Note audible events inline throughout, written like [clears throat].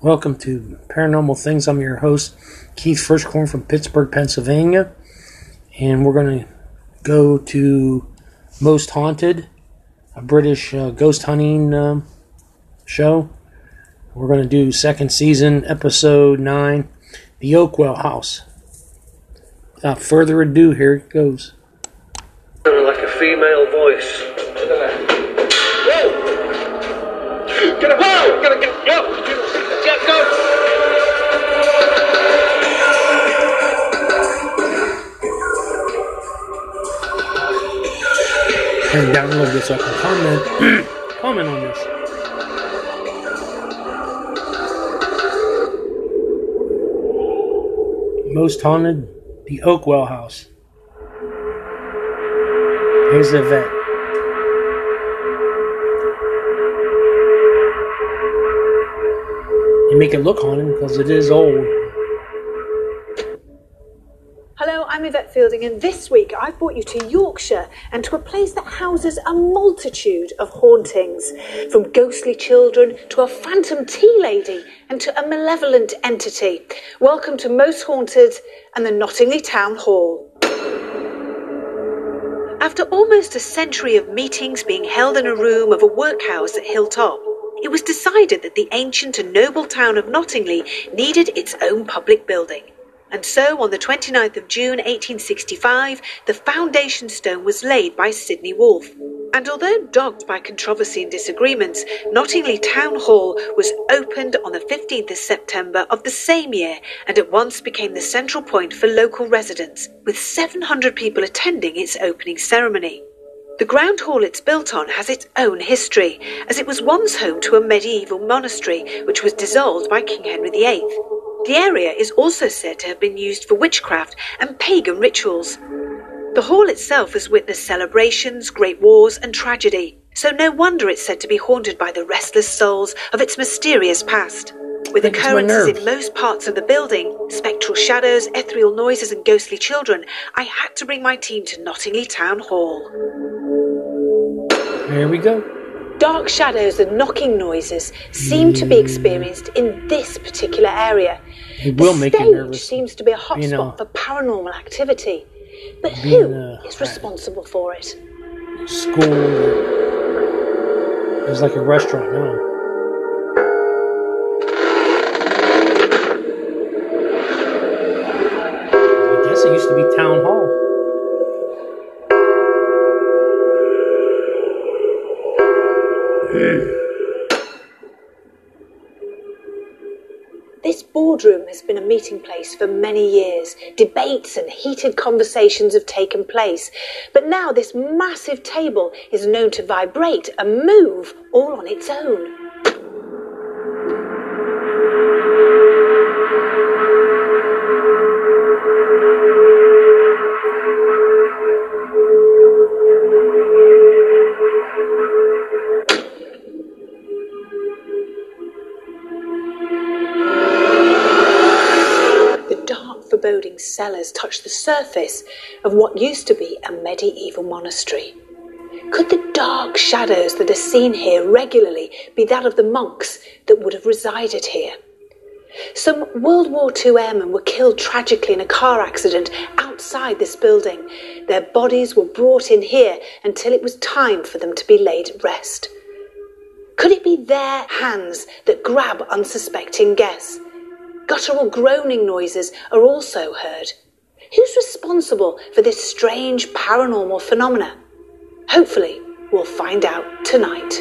Welcome to Paranormal Things. I'm your host, Keith Firstcorn from Pittsburgh, Pennsylvania. And we're going to go to Most Haunted, a British uh, ghost hunting um, show. We're going to do second season, episode 9, The Oakwell House. Without further ado, here it goes. Like a female Turn it down a so I can comment, [clears throat] comment on this. Most haunted, the Oakwell House. Here's Yvette. You make it look haunted because it is old. Fielding, and this week I've brought you to Yorkshire and to a place that houses a multitude of hauntings, from ghostly children to a phantom tea lady and to a malevolent entity. Welcome to Most Haunted and the Knottingley Town Hall. After almost a century of meetings being held in a room of a workhouse at Hilltop, it was decided that the ancient and noble town of Knottingley needed its own public building. And so, on the 29th of June 1865, the foundation stone was laid by Sidney Wolfe. And although dogged by controversy and disagreements, Knottingley Town Hall was opened on the 15th of September of the same year and at once became the central point for local residents, with 700 people attending its opening ceremony. The ground hall it's built on has its own history, as it was once home to a medieval monastery which was dissolved by King Henry VIII. The area is also said to have been used for witchcraft and pagan rituals. The hall itself has witnessed celebrations, great wars, and tragedy, so no wonder it's said to be haunted by the restless souls of its mysterious past. With think it's my occurrences in most parts of the building, spectral shadows, ethereal noises, and ghostly children, I had to bring my team to Knottingley Town Hall. Here we go. Dark shadows and knocking noises seem to be experienced in this particular area. It will the make you stage nervous. seems to be a hotspot You know, for paranormal activity. But being, who uh, is responsible for it? school. It's like a restaurant now. It used to be town hall. This boardroom has been a meeting place for many years. Debates and heated conversations have taken place. But now this massive table is known to vibrate and move all on its own. Touch the surface of what used to be a medieval monastery. Could the dark shadows that are seen here regularly be that of the monks that would have resided here? Some World War II airmen were killed tragically in a car accident outside this building. Their bodies were brought in here until it was time for them to be laid at rest. Could it be their hands that grab unsuspecting guests? Guttural groaning noises are also heard. Who's responsible for this strange paranormal phenomena? Hopefully, we'll find out tonight.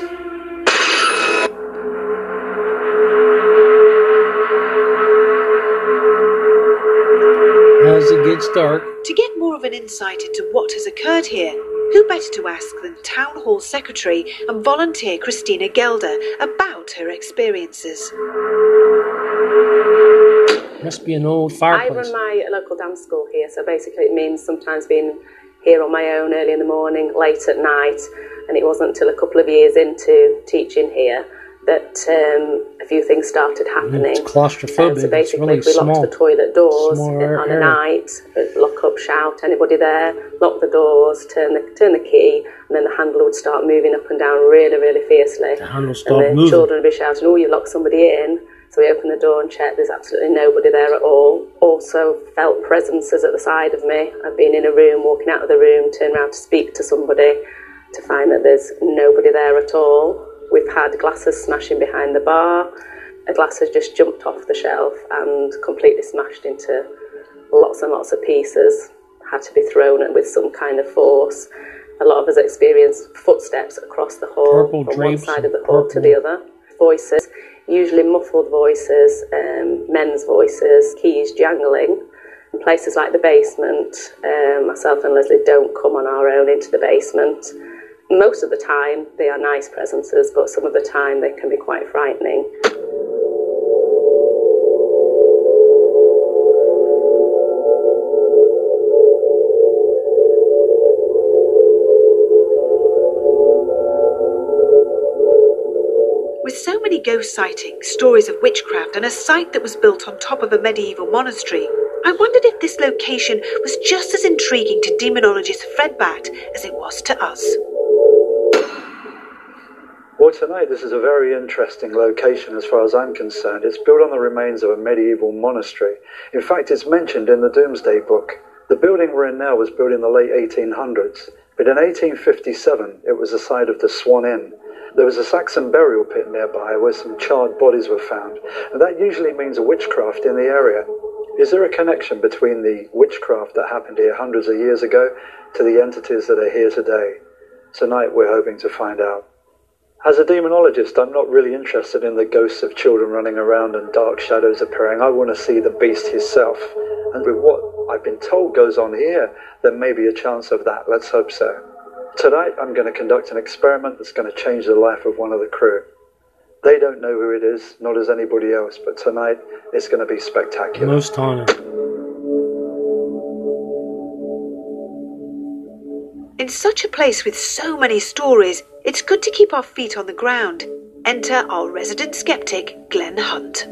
As it gets dark, To get more of an insight into what has occurred here, who better to ask than Town Hall Secretary and volunteer Christina Gelder about her experiences? Must be an old fire. I run my local dance school here, so basically it means sometimes being here on my own early in the morning, late at night, and it wasn't until a couple of years into teaching here that um, a few things started happening. It's claustrophobic. Uh, so basically, really we locked small. the toilet doors on a night, lock up, shout, anybody there, lock the doors, turn the turn the key, and then the handle would start moving up and down really, really fiercely. The handle and the moving. children would be shouting, "Oh, you locked somebody in!" So we opened the door and checked, there's absolutely nobody there at all. Also felt presences at the side of me. I've been in a room, walking out of the room, turned around to speak to somebody to find that there's nobody there at all. We've had glasses smashing behind the bar. A glass has just jumped off the shelf and completely smashed into lots and lots of pieces. Had to be thrown with some kind of force. A lot of us experienced footsteps across the hall Purple from one side of the hall to the other. Voices, usually muffled voices, um, men's voices, keys jangling. In places like the basement, um, myself and Leslie don't come on our own into the basement. Most of the time, they are nice presences, but some of the time they can be quite frightening. Many ghost sightings, stories of witchcraft, and a site that was built on top of a medieval monastery, I wondered if this location was just as intriguing to demonologist Fred Batt as it was to us. Well, tonight this is a very interesting location as far as I'm concerned. It's built on the remains of a medieval monastery. In fact, it's mentioned in the Domesday Book. The building we're in now was built in the late 1800s, but in 1857 it was the site of the Swan Inn. There was a Saxon burial pit nearby where some charred bodies were found, and that usually means a witchcraft in the area. Is there a connection between the witchcraft that happened here hundreds of years ago to the entities that are here today? Tonight we're hoping to find out. As a demonologist, I'm not really interested in the ghosts of children running around and dark shadows appearing. I want to see the beast himself. And with what I've been told goes on here, there may be a chance of that. Let's hope so. Tonight, I'm going to conduct an experiment that's going to change the life of one of the crew. They don't know who it is, not as anybody else, but tonight it's going to be spectacular. Most haunted. In such a place with so many stories, it's good to keep our feet on the ground. Enter our resident skeptic, Glenn Hunt.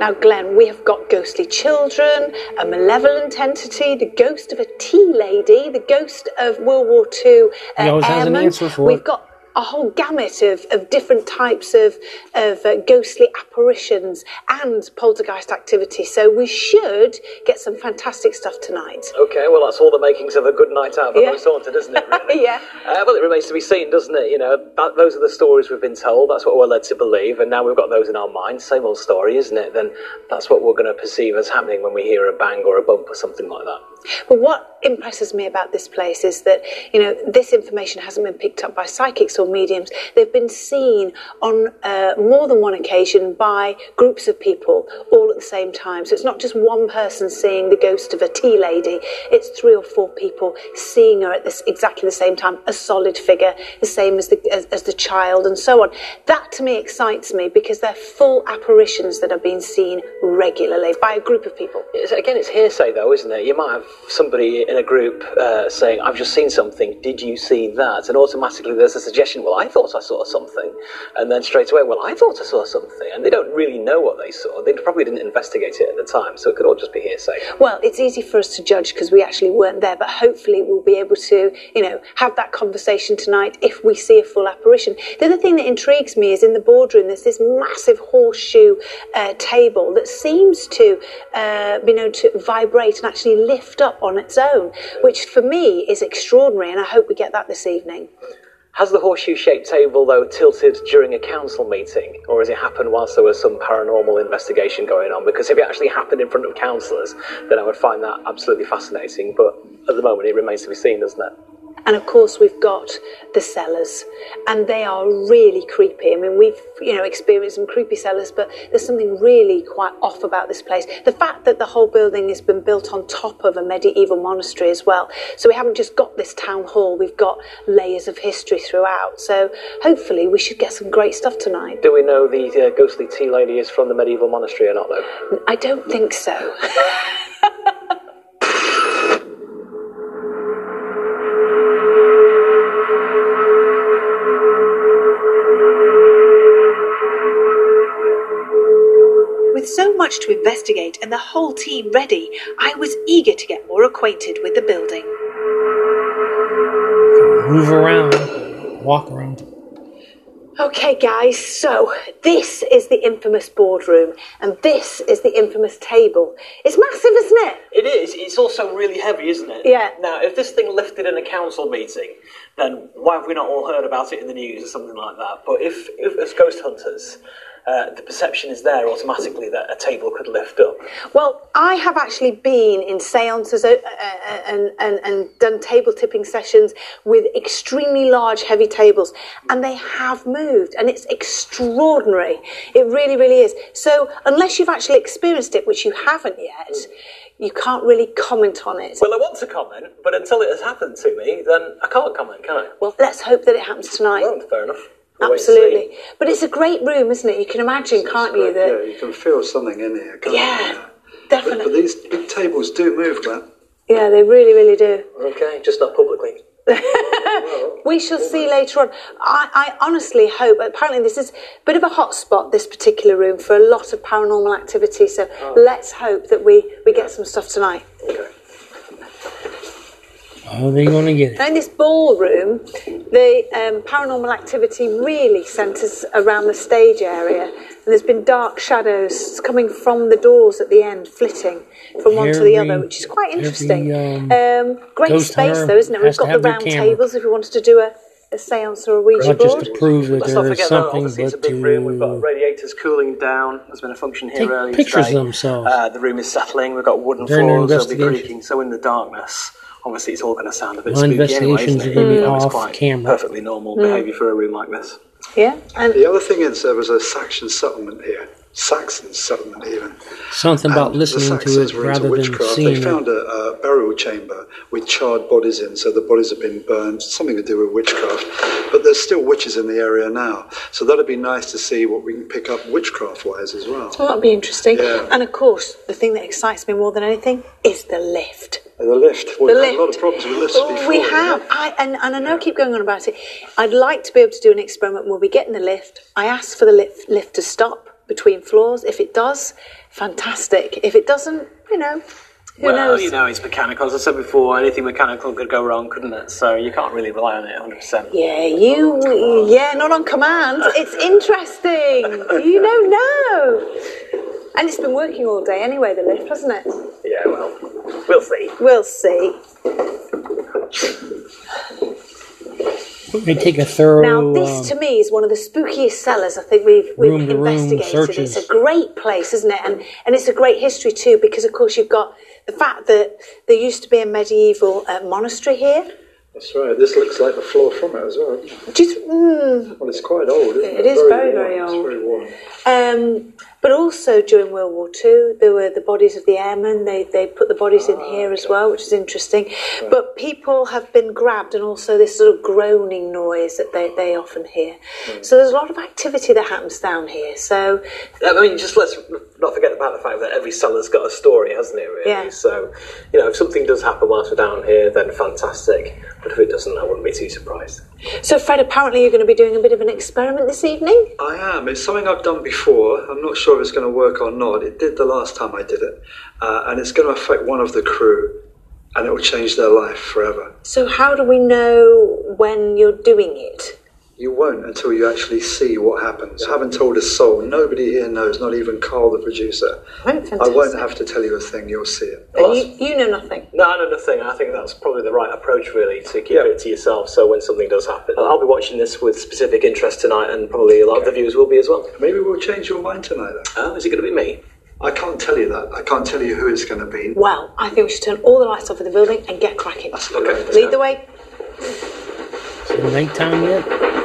Now, Glenn, we have got ghostly children, a malevolent entity, the ghost of a tea lady, the ghost of World War II uh, He always has an airmen. for We've got a whole gamut of, of different types of, of uh, ghostly apparitions and poltergeist activity. So we should get some fantastic stuff tonight. Okay, well, that's all the makings of a good night out of Yeah. yeah. Haunted, isn't it? Really? [laughs] Yeah. Uh, well, it remains to be seen, doesn't it? You know, that, those are the stories we've been told. That's what we're led to believe, and now we've got those in our minds. Same old story, isn't it? Then that's what we're going to perceive as happening when we hear a bang or a bump or something like that. But what impresses me about this place is that, you know, this information hasn't been picked up by psychics or mediums. They've been seen on uh, more than one occasion by groups of people all at the same time. So it's not just one person seeing the ghost of a tea lady, it's three or four people seeing her at this exactly the same time, a solid figure, the same as the, as, as the child, and so on. That to me excites me because they're full apparitions that are being seen regularly by a group of people. It's, again, it's hearsay, though, isn't it? You might have somebody in a group uh, saying, I've just seen something, did you see that? And automatically there's a suggestion, well, I thought I saw something. And then straight away, well, I thought I saw something. And they don't really know what they saw. They probably didn't investigate it at the time, so it could all just be hearsay. Well, it's easy for us to judge because we actually weren't there, but hopefully we'll be able to, you know, have that conversation tonight if we see a full apparition. The other thing that intrigues me is in the boardroom, there's this massive horseshoe uh, table that seems to, uh, you know, to vibrate and actually lift up on its own, which for me is extraordinary, and I hope we get that this evening. Has the horseshoe shaped table, though, tilted during a council meeting? Or has it happened whilst there was some paranormal investigation going on? Because if it actually happened in front of councillors, then I would find that absolutely fascinating. But at the moment, it remains to be seen, doesn't it? And of course, we've got the cellars, and they are really creepy. I mean, we've you know experienced some creepy cellars, but there's something really quite off about this place. The fact that the whole building has been built on top of a medieval monastery as well, so we haven't just got this town hall; we've got layers of history throughout. So hopefully, we should get some great stuff tonight. Do we know the uh, ghostly tea lady is from the medieval monastery or not, though? I don't think so [laughs] much to investigate and the whole team ready, I was eager to get more acquainted with the building. Move around, walk around. Okay, guys, so this is the infamous boardroom, and this is the infamous table. It's massive, isn't it? It is. It's also really heavy, isn't it? Yeah. Now, if this thing lifted in a council meeting, then why have we not all heard about it in the news or something like that? But if, if as ghost hunters, uh, the perception is there automatically that a table could lift up. Well, I have actually been in seances uh, uh, and, and, and done table tipping sessions with extremely large, heavy tables, and they have moved, and it's extraordinary. It really, really is. So, unless you've actually experienced it, which you haven't yet, you can't really comment on it. Well, I want to comment, but until it has happened to me, then I can't comment, can I? Well, let's hope that it happens tonight. Well, fair enough. We'll wait and see. Absolutely. But it's a great room, isn't it? You can imagine, can't you? That... yeah, you can feel something in here. Can't Yeah, you? But, definitely. but these big tables do move, Glenn. yeah, they really, really do. Okay, just not publicly. [laughs] We shall see later on. I, I honestly hope. Apparently, this is a bit of a hot spot. This particular room for a lot of paranormal activity. So ah. let's hope that we we get some stuff tonight. Oh, they're going to get it. Now, in this ballroom, the um, paranormal activity really centres around the stage area, and there's been dark shadows coming from the doors at the end, flitting from one to the other, which is quite interesting. every, um, Um, great space, though, isn't it? We've got the round camera. tables if we wanted to do a, a seance or a Ouija Not just board. to prove that Let's not there is forget that something, obviously it's a but big room. We've got radiators cooling down. There's been a function here Take earlier pictures today. of themselves. Uh, the room is settling. We've got wooden During their floors. They'll be creaking. So in the darkness, obviously it's all going to sound a bit My spooky anyway. investigations Isn't it? are gonna be You it's off quite camera. Perfectly normal behaviour for a room like this. Yeah, and The other thing is there was a Saxon settlement here. Saxon settlement even. something about And listening to it rather than seeing They found a, a burial chamber with charred bodies in, so the bodies have been burned, something to do with witchcraft. But there's still witches in the area now, so that'd be nice to see what we can pick up witchcraft wise as well. well, that'd be interesting. Yeah. And of course, the thing that excites me more than anything is the lift. And the lift. Well, The we've had a lot of problems with lifts before. we yeah. have. I, and, and I know I keep going on about it. I'd like to be able to do an experiment where we get in the lift. I ask for the lift, lift to stop between floors. If it does, fantastic. If it doesn't, you know, who well, knows? you know, it's mechanical. As I said before, anything mechanical could go wrong, couldn't it? So you can't really rely on it 100%. Yeah, you. Yeah, not on command. It's interesting. [laughs] You don't know. And it's been working all day anyway, the lift, hasn't it? Yeah, well, we'll see. We'll see. They take a thorough. Now, this um, to me is one of the spookiest cellars I think we've, we've investigated. It's a great place, isn't it? And, and it's a great history too, because of course you've got the fact that there used to be a medieval uh, monastery here. That's right. This looks like the floor from it as well. Just, mm, Well, it's quite old, isn't it? It is very, very worn. old. It's very worn. Um, but also during World War Two, there were the bodies of the airmen. They they put the bodies in ah, here as well, which is interesting. But people have been grabbed, and also this sort of groaning noise that they, they often hear. Hmm. So there's a lot of activity that happens down here. So I mean, just let's not forget about the fact that every cellar's got a story, hasn't it, really? Yeah. So, you know, if something does happen whilst we're down here, then fantastic. But if it doesn't, I wouldn't be too surprised. so Fred, apparently you're going to be doing a bit of an experiment this evening. I am. It's something I've done before. I'm not sure if it's going to work or not. It did the last time I did it. Uh, and it's going to affect one of the crew, and it will change their life forever. So how do we know when you're doing it? You won't until you actually see what happens. I haven't told a soul. Nobody here knows, not even Carl, the producer. I won't have to tell you a thing. You'll see it. And you, you know nothing. No, I know nothing. I think that's probably the right approach, really, to keep it to yourself. So when something does happen, I'll be watching this with specific interest tonight, and probably a lot of the viewers will be as well. Maybe we'll change your mind tonight. Then. Oh, is it going to be me? I can't tell you that. I can't tell you who it's going to be. Well, I think we should turn all the lights off in the building and get cracking. Okay. Lead the way. Is it nighttime yet?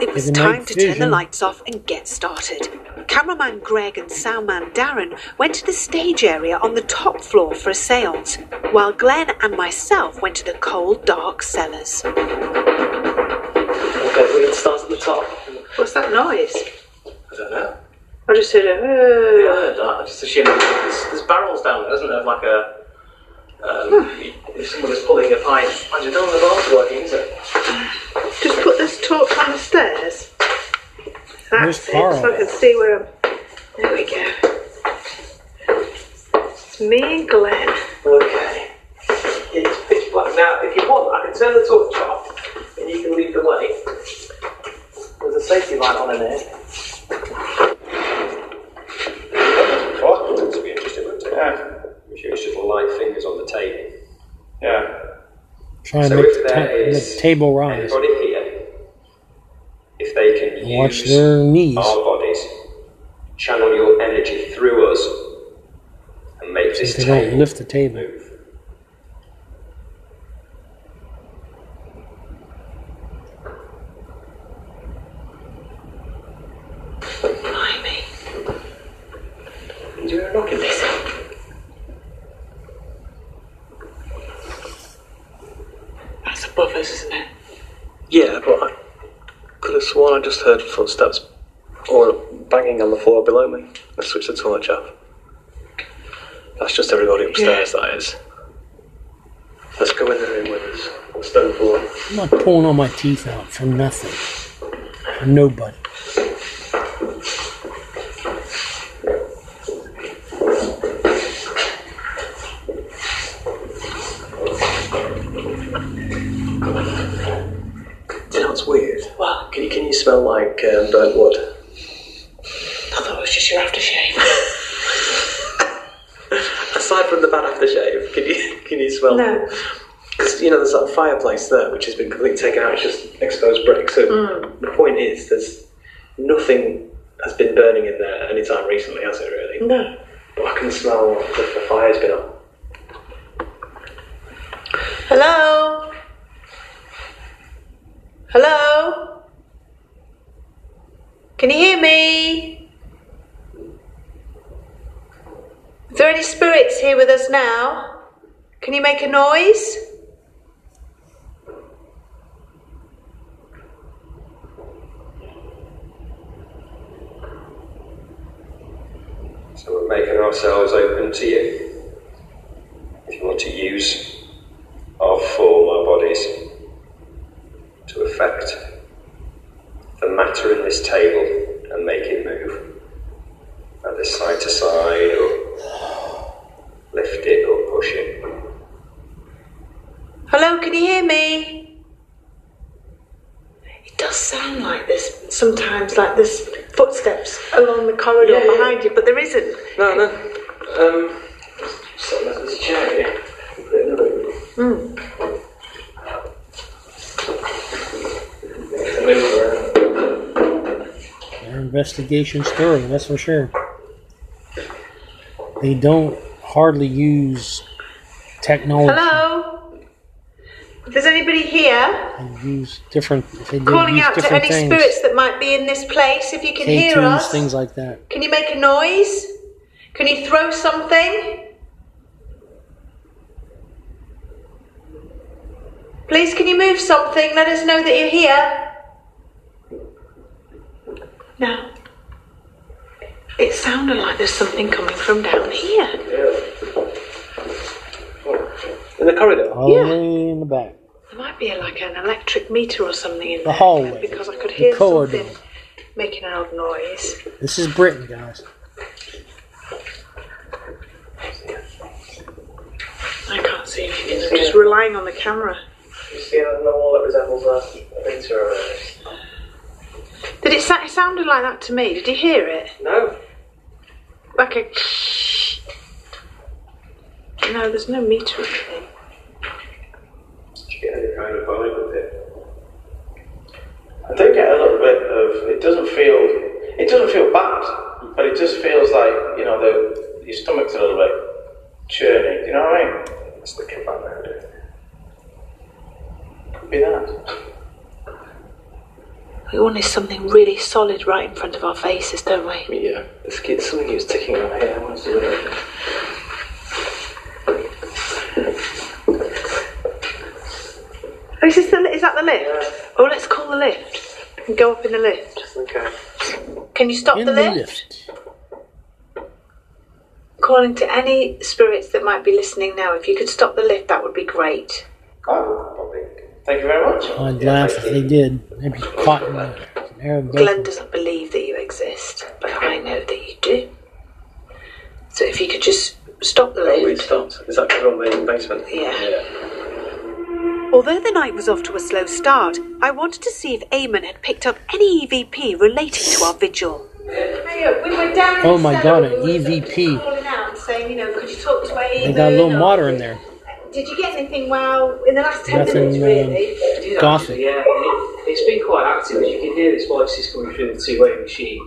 It was time to turn the lights off and get started. Cameraman Greg and soundman Darren went to the stage area on the top floor for a seance, while Glenn and myself went to the cold, dark cellars. Okay, we can start at the top. What's that noise? I don't know. I just heard a. Yeah, I just assume there's, there's barrels down there, isn't there? Like a. Um, if someone is pulling a pipe. I don't know the bar's working, is it? Just put this torch on the stairs. Where's That's it, Carl? so I can see where I'm. There we go. It's me and Glenn. Okay. It's pitch black. Now, if you want, I can turn the torch off. and you can lead the way. There's a safety light on in there. What? This will be interesting, won't it? Yeah. With your little light fingers on the table. Yeah. Try and So make if the, ta- there the table rise. Anybody here, if they can Watch use their knees. our bodies, channel your energy through us, and make So this they table don't lift the table. move. Blimey. Is there a knock in this? That's above isn't it? Yeah, but I could have sworn I just heard footsteps or banging on the floor below me. Let's switch the torch off. That's just everybody upstairs, that is. Let's go in the room with us. The stone floor. I'm not pulling all my teeth out for nothing. For nobody. You know Well, can you, can you smell like um, burnt wood? I thought it was just your aftershave. [laughs] Aside from the bad aftershave, can you can you smell? No. Because you know there's that fireplace there which has been completely taken out. It's just exposed brick. So the point is, there's nothing has been burning in there any time recently, has it? Really? No. But I can smell that the fire's been on. Hello? Hello? Can you hear me? Are there any spirits here with us now? Can you make a noise? So we're making ourselves open to you. If you want to use our form, our bodies, to affect the matter in this table and make it move, either side to side or lift it or push it. Hello, can you hear me? It does sound like this sometimes like there's footsteps along the corridor Yeah, yeah. behind you, but there isn't. No, no. Um, so there's this chair here. Put it in the room. Move around. Their story, that's for sure. They don't hardly use technology. Hello? If there's anybody here They use different. They calling use out to any things, spirits that might be in this place, if you can hear K-tunes, us, things like that. can you make a noise? Can you throw something? Please, can you move something? Let us know that you're here. No. It sounded like there's something coming from down here. In the corridor. All the way in the back. There might be like an electric meter or something in The there. hallway. Because I could The hear corridor. something making an odd noise. This is Britain, guys. I can't see anything. I'm just relying on the camera. You see on the wall that resembles a meter around it? Did it, sa- it sounded like that to me? Did you hear it? No. Like a. No, there's no meter or anything. Did you get any kind of vibe with it? I do get a little bit of. It doesn't feel. It doesn't feel bad, but it just feels like you know the your stomach's a little bit churning. Do you know what I mean? It's the kebab nowadays. Could be that. We wanted something really solid right in front of our faces, don't we? Yeah. There's kid- something was ticking around here. What's the other? Oh, is, this the, li- is that the lift? Oh, let's call the lift. And go up in the lift. Okay. Can you stop In the the lift? lift. Calling to any spirits that might be listening now. If you could stop the lift, that would be great. Oh, Probably. Thank you very much. I'd laugh if they did. They'd be caught in the air of Glenn bacon. doesn't believe that you exist, but I know that you do. So if you could just stop the Oh, we lift. stopped. Is that because we're on the basement? Yeah. Yeah. Although the night was off to a slow start, I wanted to see if Eamon had picked up any EVP relating to our vigil. Uh, oh my god, an EVP. Calling out saying, you know, could you talk to They got a little water in there. Did you get anything wow in the last 10 Nothing, minutes, um, really? Did Gothic. actually, Yeah, it, it's been quite active. As you can hear, this voice is coming through the two-way machine.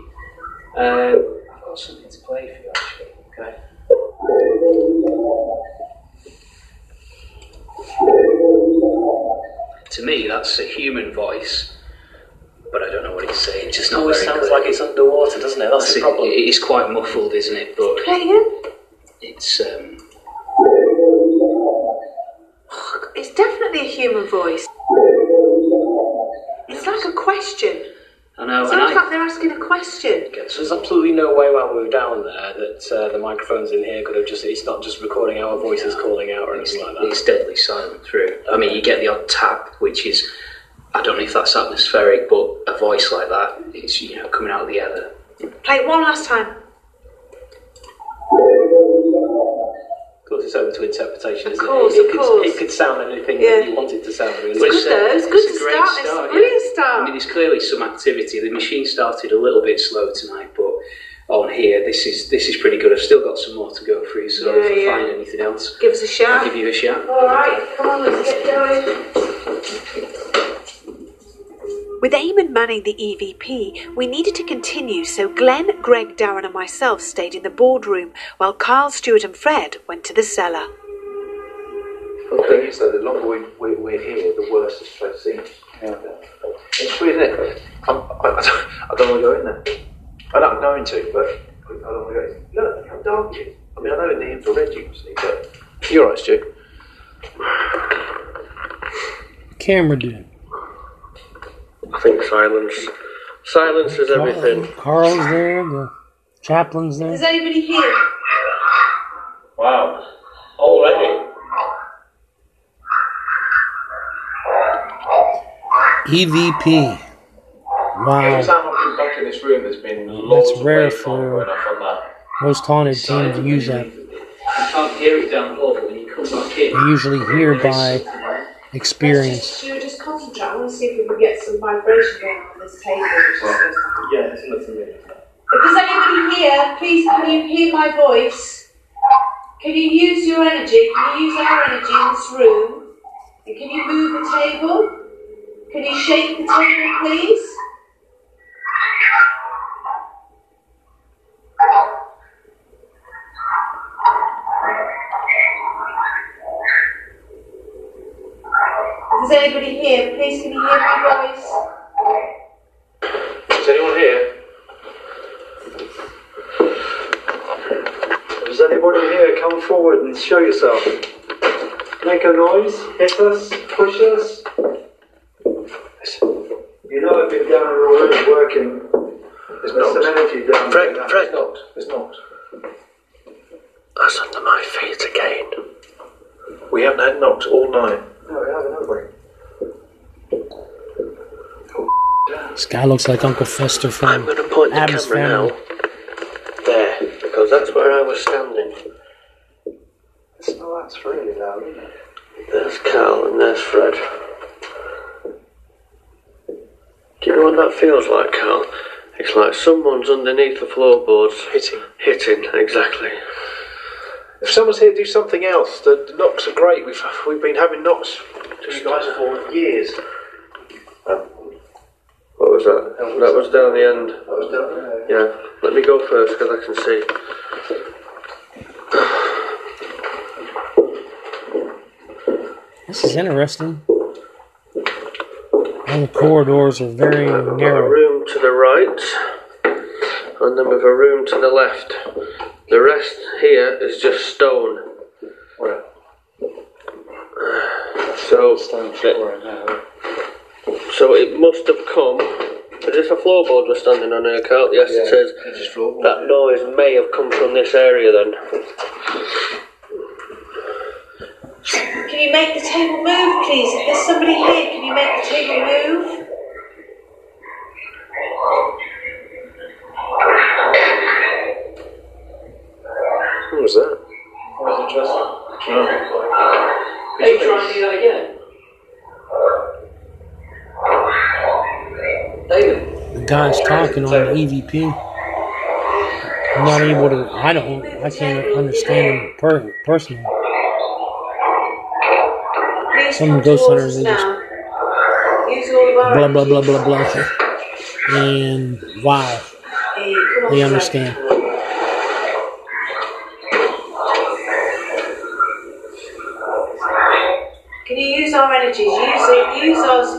Um, I've got something to play for you, actually. Okay. To me, that's a human voice, but I don't know what he's saying. It's just not always very sounds clear. like it's underwater, doesn't it? That's That's the it. problem. It is quite muffled, isn't it? But Play again? it's um, It's definitely a human voice. It's like a question. I know, and Sounds I. like they're asking a question. So there's absolutely no way while we were down there that uh, the microphones in here could have just, it's not just recording our voices calling out or anything like that. It's deadly silent through. I mean, you get the odd tap, which is, I don't know if that's atmospheric, but a voice like that, it's you know coming out of the ether. Play it one last time. Of course, it's open to interpretation, isn't course, it? It, of could, course. it could sound anything Yeah. that you want it to sound, really. It's good though. It's good to a great start. It's a yeah. start. I mean, there's clearly some activity. The machine started a little bit slow tonight, but on here, this is this is pretty good. I've still got some more to go through, so Yeah, if I find anything else, Give us a I'll shout. give you a shout. All right, come on, let's get going. With Eamon manning the EVP, we needed to continue, so Glenn, Greg, Darren, and myself stayed in the boardroom while Carl, Stuart, and Fred went to the cellar. The thing is, though, the longer we, we, we're here, the worse this place seems. It's weird, isn't it? I'm, I, I, don't, want to go in there. I don't, I'm going to, but I don't want to go in. Look how dark it is. I mean, I know in the infrared you can see, but you're right, Stu. Camera dude. I think silence. Silence is everything. Carl's there. The chaplain's there. Is anybody here? Wow. Already? EVP. Every Wow. time I've back in this room, there's been That's loads of rare waveform for- going off on that. Most haunted team to use that. You can't hear it down the hall, but when you come back in, They usually hear by experience. Stuart, just concentrate. I want to see if we can get some vibration going on this table. which is supposed to happen. Yeah, it's nothing really. If there's anybody here, please can you hear my voice? Can you use your energy? Can you use our energy in this room? And can you move the table? Can you shake the table, please? If there's anybody here, please can you hear my voice? Is anyone here? Is anybody here? Come forward and show yourself. Make a noise, hit us, push us. You know I've been down here already working. There's some energy down Fred, there. Fred. It's not. It's not. That's under my feet again. We haven't had knocks all night. No, we haven't, have we? This guy looks like Uncle Fester from I'm going to point the Addams camera Family. now. There, because that's where I was standing. It's not, that's really loud, isn't it? There's Carl and there's Fred. Do you know what that feels like, Carl? It's like someone's underneath the floorboards. Hitting. Hitting, exactly. If someone's here, do something else. The, the knocks are great. We've we've been having knocks to you guys for years. What was that? That was down the end. Oh, that was down there. Yeah, let me go first because I can see. This is interesting. All the corridors are very We've got a room to the right, and then we've a room to the left. The rest here is just stone. Where? So, Stone flooring so it must have come. Is this a floorboard we're standing on here, Carl? Yes, it says. It's just floorboard. That noise may have come from this area then. Can you make the table move, please? If there's somebody here, can you make the table move? What was that? That was interesting. Are you trying to do that again? the talking on the EVP. I'm not able to. I don't. I can't understand per, personally. Some ghost hunters they just blah blah blah blah blah, and why they understand. Can you use our energies? Use it. Use us,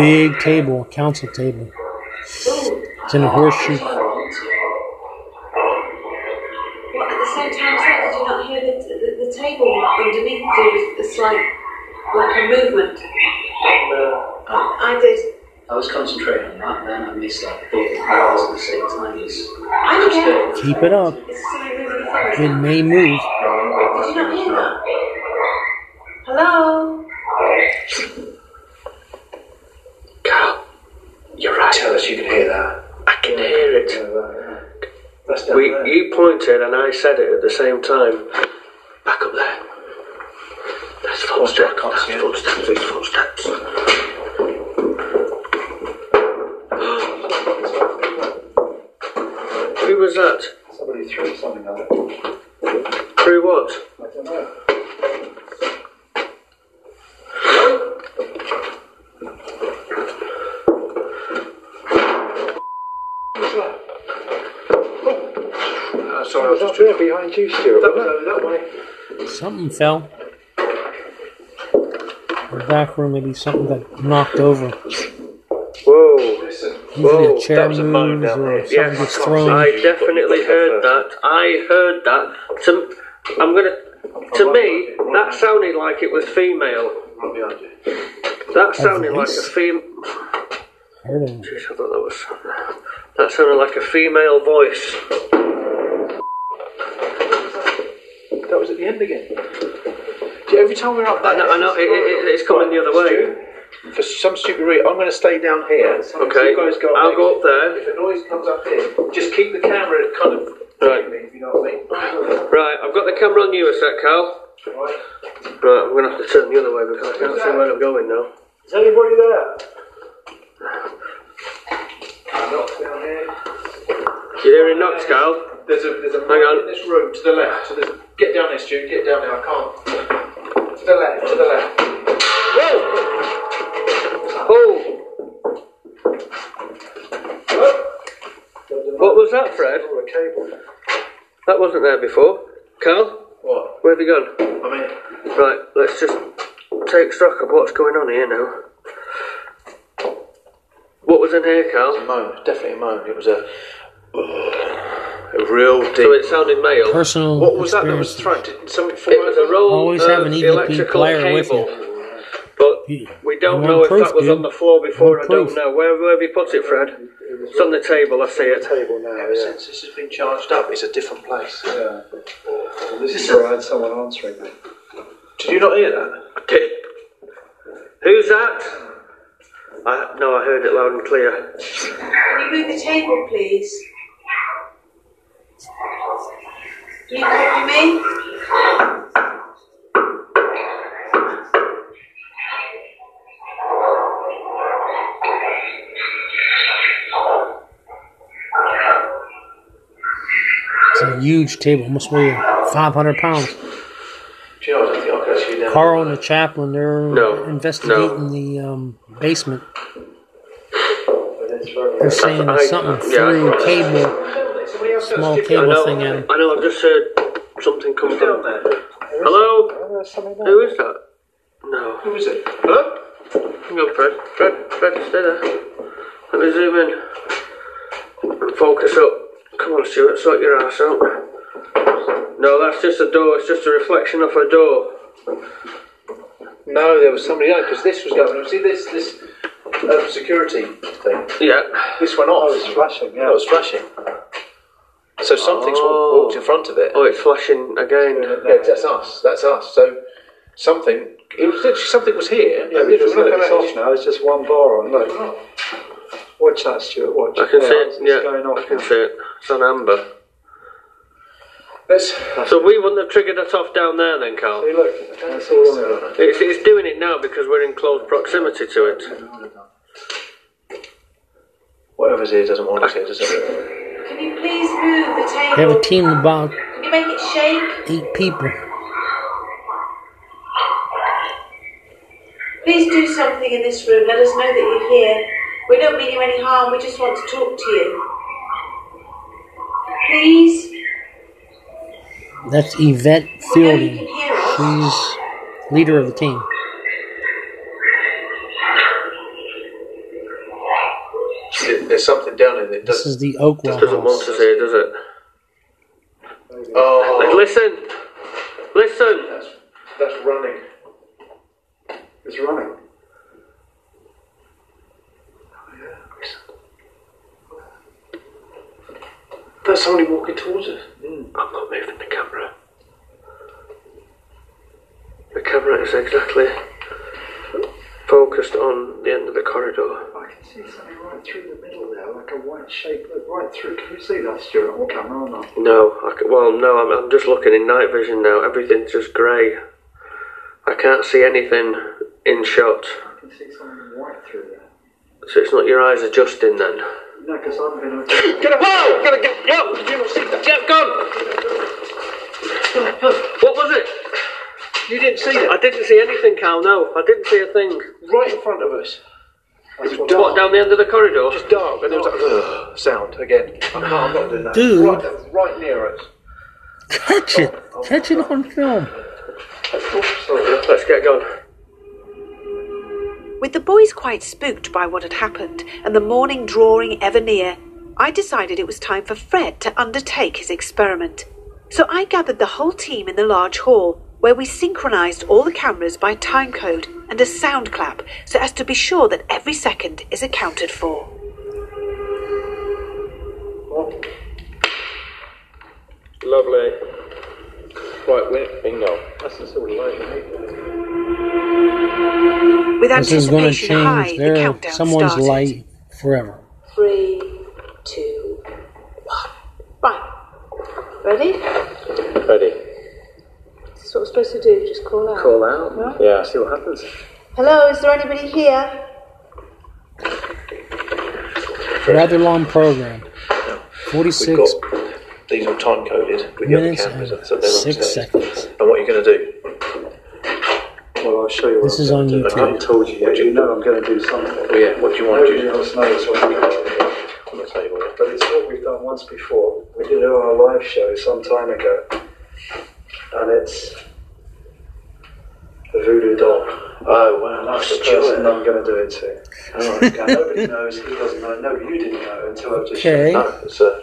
big table, a council table. It's in a horseshoe. What, at the same time did you not hear the, the, the table underneath do a slight, like a movement? No. I, I did. I was concentrating on that, then I missed that both hours at the same time. It's I don't care. Keep it up. It's something really funny. It may move. Did you not hear that? Hello? Carl, you're right. Tell us you can hear that. I can hear it. That's down We, there. you pointed and I said it at the same time. Back up there. There's footsteps. I can't see There's it. footsteps. There's footsteps. Who was that? Somebody threw something at it. Through what? I don't know. Uh, sorry, I was That just there behind you, Stuart. That was over that way. Something fell. The back room, maybe something got knocked over. Whoa. Listen. Usually Whoa, a chair that was a moan moves down or there. something Yes, gets thrown. I definitely heard that. I heard that. To, I'm gonna. To me, that sounded like it was female. Right behind you. That sounded like a voice? fem. Heard him. Jeez, I thought that was. That sounded like a female voice. That was at the end again. Every time we're up there, I know, I know it, it, it's coming the other way. For some stupid reason, I'm going to stay down here. Okay, You guys go I'll go up there. If a noise comes up here, just keep the camera kind of Right. if you know what I mean. Right, I've got the camera on you a sec, Carl. Right. Right, I'm gonna have to turn the other way because I can't see where I'm going now. Is anybody there? Knocks down here. You hearing knocks, Carl? There's a there's a Hang on. in this room to the left. So there's get down there, Stu. Get down there. I can't. To the left. To the left. Whoa! Oh, what was that, Fred? A cable. That wasn't there before. Carl, What? where have you gone? I mean, Right, let's just take stock of what's going on here now. What was in here, a Carl? moan. Definitely a moan. It was a a real deep. So it sounded male. Personal what was that that was experience. thrown? Did something fall It was a roll Always of have an EVP electrical player with cable. you. But we don't know want if that was dude? on the floor before. I don't know. Where, where have you put it, Fred? It's on the table. I see it. Table now, Ever yeah. since this has been charged up, it's a different place. Yeah. This is where I had someone answering me. Did you not hear that? Did- Who's that? I, no, I heard it loud and clear. Can you move the table, please? Can you copy me? It's a huge table, almost weighing 500 pounds. Do you know? I don't think I could actually do that. Carl and the chaplain, they're No, investigating the um, basement. But it's very They're saying I- something through threw cable, Somebody else small I cable know. thing at him. I know. I've just heard something come down from. there. Hello. There. Who is that? No. Who is it? Hello? Hang on, Fred. Fred. Fred, stay there. Let me zoom in. Focus up. Come on, Stuart. Sort your ass out. No, that's just a door. It's just a reflection off a door. No, there was somebody else because this was going. on. See this this uh, security thing. Yeah. This went off. Oh, it's flashing, yeah. It was flashing. So something's Oh. walked in front of it. Oh, it's flashing again. Yeah, that's us. That's us. So something. It was literally something was here. Yeah, and because look, when I it's came out, off now. There's just one bar on. Look. Oh. Watch that, Stuart. Watch I can Yeah, see it. It's Yeah, going off I can now. see it. It's on amber. Let's. So we wouldn't have triggered that off down there then, Carl? See, look, that's all on there. It's, it's doing it now because we're in close proximity to it. Whatever's here doesn't want us here, does it? Can you please move the table? We have a team of about Can you make it shake? eight people. Please do something in this room. Let us know that you're here. We don't mean you any harm. We just want to talk to you. Please. That's Yvette We know you Fielding. can hear us. She's leader of the team. There's something down in there. This is the Oakwell Doesn't want House. us here, does it? Oh, like, Listen! Listen! that's, that's running. It's running. That's somebody walking towards us. Hmm. I'm not moving the camera. The camera is exactly focused on the end of the corridor. I can see something right through the middle there, like a white shape, right through. Can you see that, Stuart, on camera or not? No, I c well, no, I'm, I'm just looking in night vision now. Everything's just grey. I can't see anything in shot. I can see something white through there. So it's not your eyes adjusting then. No, because I'm going to. Get up! Whoa! Gotta get yo! Did you not see that? Yeah, gone. What was it? You didn't see it? I didn't see anything, Cal. No, I didn't see a thing. Right in front of us. That's what What down the end of the corridor? Just dark, and there was like ugh, sound again. I can't, I'm not doing that. Dude. Right, right near us. Catch it. Catch it on film. Let's get going. With the boys quite spooked by what had happened and the morning drawing ever near, I decided it was time for Fred to undertake his experiment. So I gathered the whole team in the large hall, where we synchronized all the cameras by time code and a sound clap so as to be sure that every second is accounted for. Lovely. Right, we're bingo. That's the sort of light. With This is going to anticipation high, change the someone's started. light forever. Three, two, one. Right. Ready? Ready. This is what we're supposed to do. Just call out. Call out. Right. Yeah, see what happens. Hello, is there anybody here? Rather long program. We've 46 got these all time coded with the other minutes cameras, and so they're 6 upstairs. seconds. And what you're going to do? Well, I'll show you. This is on I haven't told you yet. You know I'm going to do something. Oh, yeah, what do you want to Nobody do? else knows what I'm going to do. I'm not saying what. But it's what we've done once before. We did our live show some time ago. And it's the voodoo doll. Oh, wow. And that's the person I'm going to do it to. Okay, [laughs] nobody knows, he doesn't know, no, you didn't know until I've just Okay. shown you. It's a,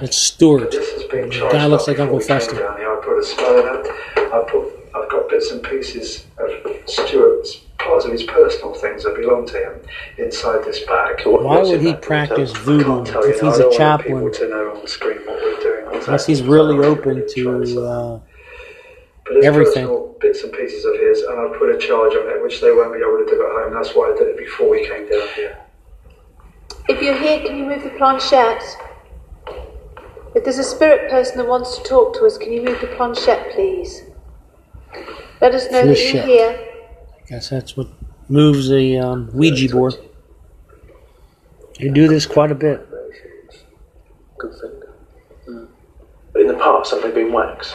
It's Stuart. this has been charged Guy looks like Uncle Fester. down here. I put a spell in it. I put, I've got bits and pieces of Stuart's, parts of his personal things that belong to him inside this bag. Why would he practice voodoo Can't tell you if he's I a don't want people chaplain? to know on screen what we're doing. Unless he's really open to uh, But it's everything. bits and pieces of his, and I put a charge on it, which they won't be able to do at home. That's why I did it before we came down here. If you're here, can you move the planchette? If there's a spirit person that wants to talk to us, can you move the planchette, please? Let us know that you're here. I guess that's what moves the um, Ouija board. You do this quite a bit. Good thing. But in the past, have they been wax?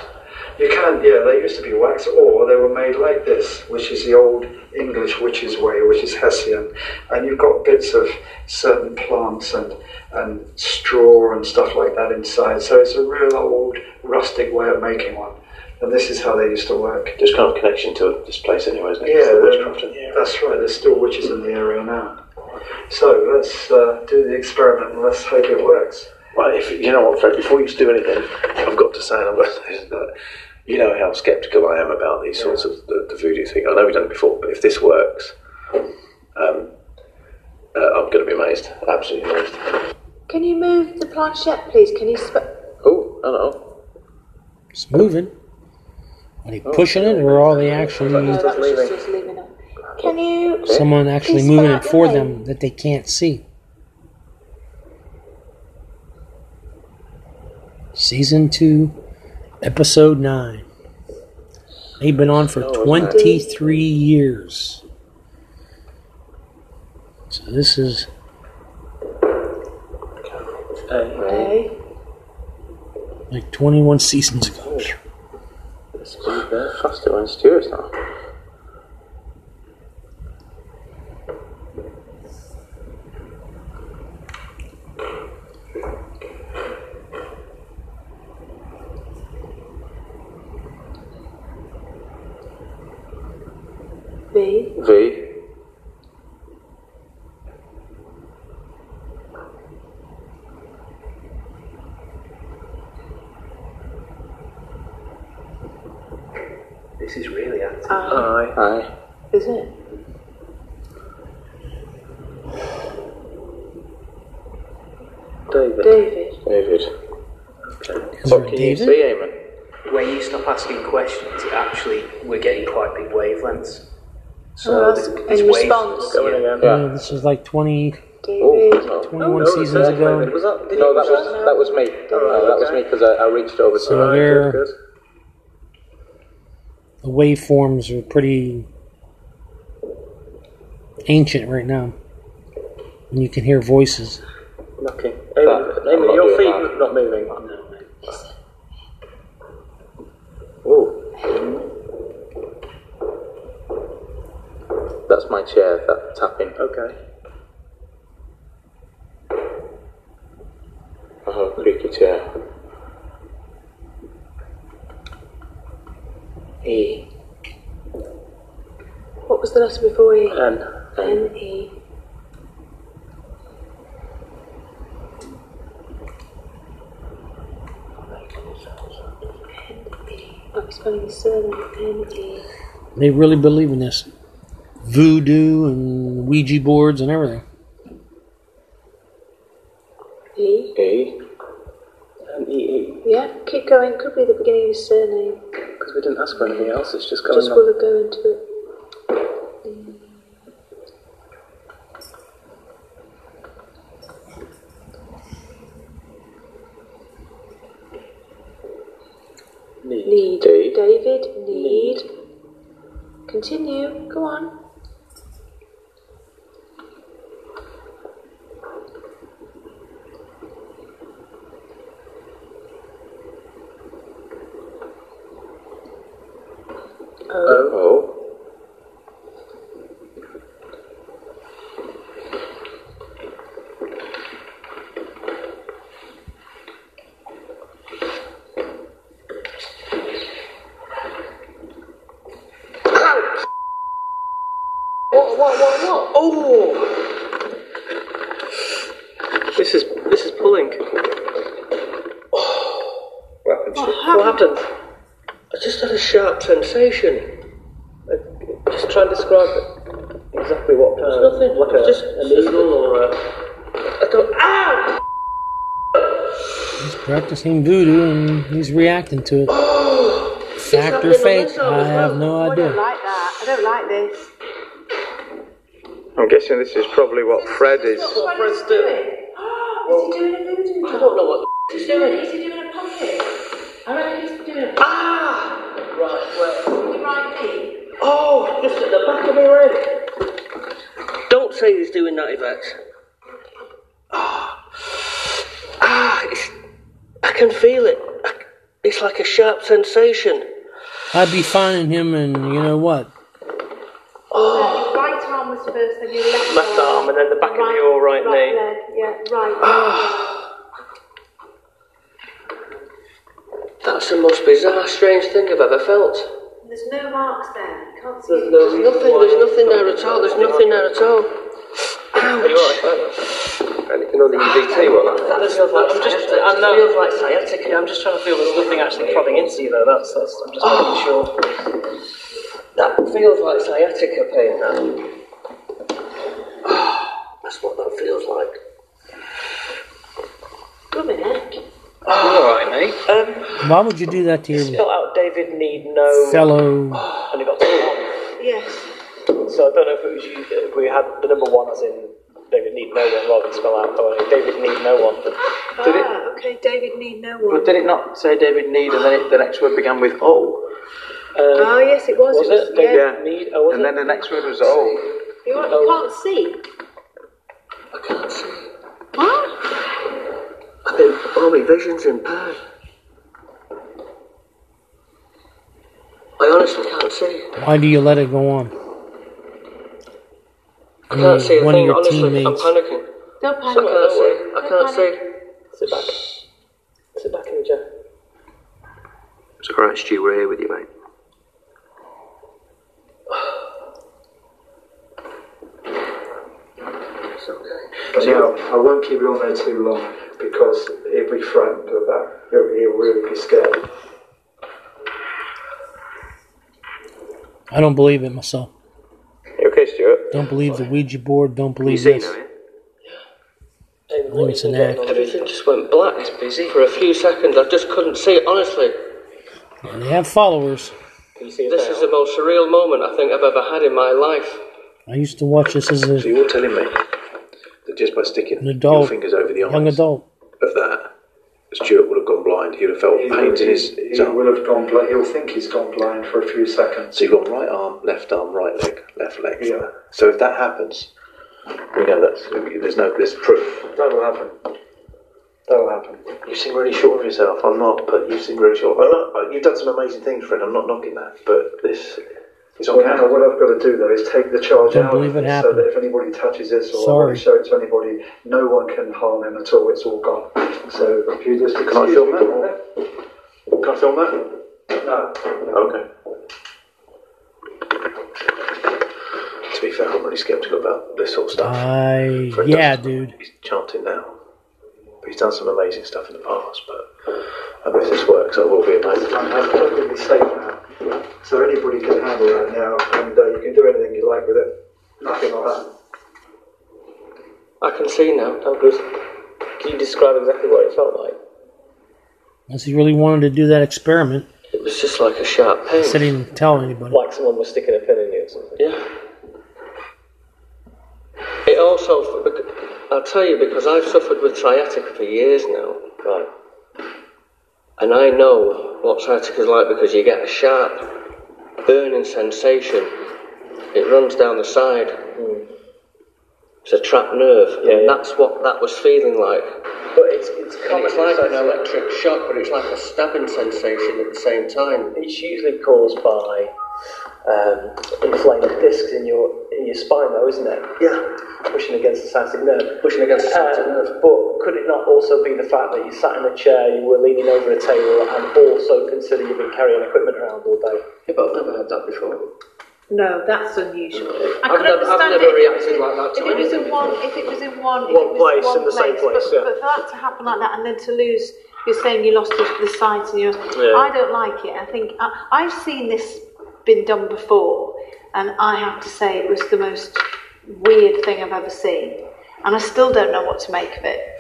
You can, yeah, they used to be wax, or they were made like this, which is the old English witch's way, which is Hessian. And you've got bits of certain plants and, and straw and stuff like that inside. So it's a real old rustic way of making one. And this is how they used to work. Just kind of connection to this place anyway, isn't it? Yeah, It's the witchcraft in the area. that's right. There's still witches in the area now. So let's uh, do the experiment and let's hope it works. Well, if you know what, Fred, before you do anything, I've got to say, and I've got to say that you know how sceptical I am about these sorts of the, the voodoo thing. I know we've done it before, but if this works, um, uh, I'm going to be amazed. Absolutely amazed. Can you move the planchette, please? Can you? Sp- Oh, hello. It's moving. Are they pushing it, or are they actually no, that was just leaving it. Can you? someone actually moving it for them that they can't see? Season 2, Episode 9. They've been on for Oh, 23 years. So this is A. like 21 seasons ago. They're faster than Stewart's now. V. V. This is really active. I. Aye. Is it? David. David. David. Is What there a can you David? see, Eamon? When you stop asking questions, actually we're getting quite big wavelengths. Oh, that's the- in response. Going Yeah. again. Yeah, this is like 20, David. Oh, 21 no, seasons the ago. Was that, No, that was that was me. No, that was me oh, because I, I reached over to So her. they're- Good. The waveforms are pretty ancient right now. And you can hear voices. Knocking. That- Eamon, I'm Eamon, not your feet that. not moving. Oh, That's my chair. That tapping. okay. Oh, creaky chair. E. What was the letter before E? N. N E. N E. I'm spelling his surname. N E. They really believe in this voodoo and Ouija boards and everything. E. E. N E E. Yeah, keep going. Could be the beginning of his surname. Because we didn't ask for anything else. It's just going Just on. will go into it. Need. Need. D. David. Need. Continue. Go on. O. Oh. What? What? What? What? Oh! This is this is pulling. What happened? What happened? I just had a sharp sensation. I, just try and describe it. Exactly what kind of nothing. like a, Just- a needle or a. I don't. Ah! He's practicing voodoo and he's reacting to it. [gasps] Fact or happening fake, I as have well? no I don't idea. like that. I don't like this. I'm guessing this is probably what Fred is. What Fred's doing? [gasps] Is he doing a voodoo? I don't know what he's doing. Is he doing a puppet? I reckon he's doing a Ah! Right, where? Can you write me? Oh, just at the back of my head. Don't say he's doing that, Yvette. Ah, ah it's, I can feel it. It's like a sharp sensation. I'd be finding him and you know what? Oh. Your right arm was first, then your left, Left arm and then the back of your right knee. leg. Yeah, right. That's the most bizarre, strange thing I've ever felt. There's no marks there. You can't see There's, it. there's nothing. There's nothing there at all. There's nothing there at all. Are you alright? Anything on the EVT? What? That feels like I'm just. I know. Feels like sciatica. I'm just trying to feel there's nothing actually prodding into you though. That's. that's I'm just making oh. sure. That feels like sciatica pain. That. Ah. That's what that feels like. Good minute. Alright, mate. Um, Why would you do that to your spelled out David Need No. fellow? And it got to one. Yes. So I don't know if it was you. If we had the number one as in David need no one rather than spell out Cohen. David need no one. Did it? Ah, okay, David need no one. But did it not say David Need and then it, the next word began with O? oh, yes, it was. was it was, it? David yeah. Need? Oh, was and it? then the next word was O. You, want- you can't see. I can't see. What? I've been, all my vision's impaired. I honestly can't see. Why do you let it go on? I can't see a one thing. of your honestly, I'm teammates. panicking. Don't I panic. can't see. I Don't can't panic. see. Sit back. Sit back in the chair. It's alright, Stu. We're here with you, mate. Now, I won't keep you on there too long because he'll be frightened of that. He'll, he'll really be scared. I don't believe it myself. You okay, Stuart? Don't believe the Ouija board. Don't believe see this. now, yeah? I think it's an act. Everything just went black. It's busy. For a few seconds, I just couldn't see it. Honestly, And they have followers. Can you see this is the most surreal moment I think I've ever had in my life. I used to watch this as a So you're telling me that just by sticking adult, your fingers over the young eyes adult. of that, Stuart would have gone blind. He'd have felt pains in his, his he arm. will have gone blind. He'll think he's gone blind for a few seconds. So you've got right arm, left arm, right leg, left leg. Yeah. So if that happens, we know that's there's no there's proof. That'll happen. That'll happen. You seem really sure of yourself. I'm not, but you seem really sure. I'm not. You've done some amazing things, Fred. I'm not knocking that, but this is on Well, now what I've got to do though is take the charge Don't out believe it this so that if anybody touches this or I Sorry. show it to anybody, no one can harm him at all. It's all gone. So if you just Can I film that? for a minute. Can I film that? No. Okay. To be fair, I'm really sceptical about this sort of stuff. I Fred yeah, does- dude. He's chanting now. But he's done some amazing stuff in the past, but I bet if this works, I will be amazing. I'm I'm perfectly safe now. So anybody can handle that now, and uh, you can do anything you like with it. Nothing like that. I can see now. How good. Can you describe exactly what it felt like? Unless he really wanted to do that experiment, It was just like a sharp pain. he said he didn't tell anybody. Like someone was sticking a pin in you or something? Yeah. It also, I'll tell you, because I've suffered with sciatica for years now, Right. and I know what sciatica is like because you get a sharp burning sensation. It runs down the side. It's a trapped nerve, Yeah, and yeah. that's what that was feeling like. But it's, it's it's like an electric shock, but it's like a stabbing sensation at the same time. It's usually caused by um, inflamed discs in your in your spine, though, isn't it? Yeah, Pushing against the sciatic nerve. pushing against the sciatic Um, nerve. but could it not also be the fact that you sat in a chair, you were leaning over a table, and also consider you've been carrying equipment around all day? Yeah, but I've never had that before. No, that's unusual. I I've can never- I've understand never it reacted like that to if it was in one, if it was in one, One was place, one in the same place, but, yeah. but for that to happen like that, and then to lose, you're saying you lost the, the sight, and you're, Yeah. I don't like it. I think I, I've seen this been done before, and I have to say it was the most weird thing I've ever seen, and I still don't know what to make of it.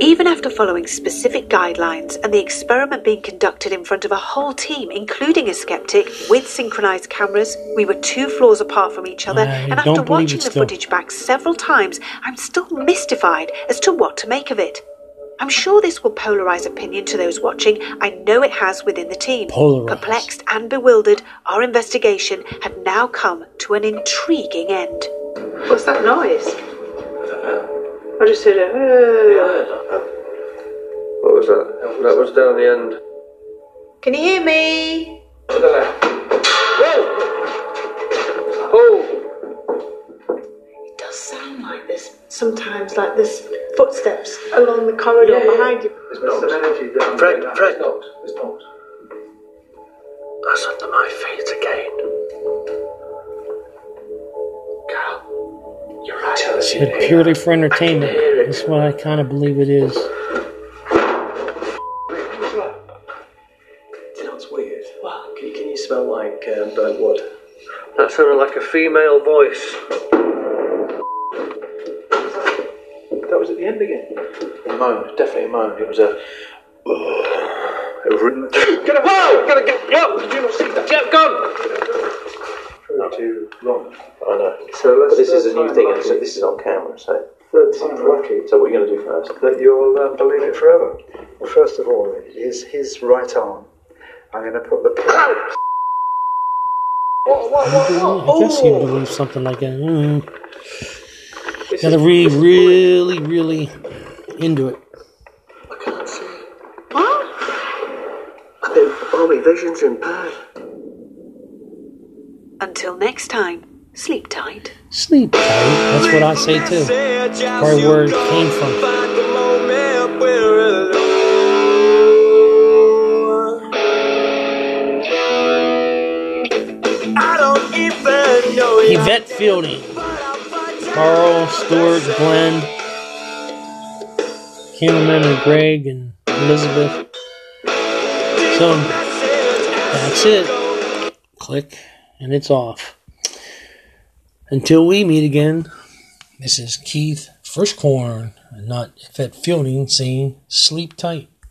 Even after following specific guidelines and the experiment being conducted in front of a whole team, including a skeptic, with synchronized cameras, we were two floors apart from each other, I and after watching the still. footage back several times, I'm still mystified as to what to make of it. I'm sure this will polarize opinion to those watching. I know it has within the team. Polarize. Perplexed and bewildered, our investigation had now come to an intriguing end. What's that noise? I just heard a. "Uh." What was that? That was down the end. Can you hear me? To the left. Whoa! Oh! It does sound like this sometimes, like this footsteps along the corridor behind you. There's some energy down Fred, there. Fred. It's not. That's under my feet again. Carl, you're right. Tell us you It's purely for entertainment. That's what I kind of believe it is. Sounds weird. Can, can you smell like um, burnt wood? That sounded like a female voice. At the end again. A moan, definitely a moan. It was a. [sighs] a re- [coughs] Get up! Whoa! Gotta get. Yo! Did you not see that? Get gone! too long. I know. So let's. But this is a new thing, and so this is on camera, so. Third time lucky So what are you going to do first? that you'll uh, believe it forever. Well, first of all, is his right arm. I'm going to put the [coughs] pin. I guess you believe something like that. Mm. Gotta read really, really into it. I can't see. What? I think all my vision's impaired. Until next time, sleep tight. Sleep tight. That's what I say too. Probably where it came from. Yvette Fielding, Carl, Stuart, Glenn, cameramen and Greg and Elizabeth. So that's it. Click and it's off. Until we meet again, this is Keith Firstcorn, not Yvette Fielding saying sleep tight.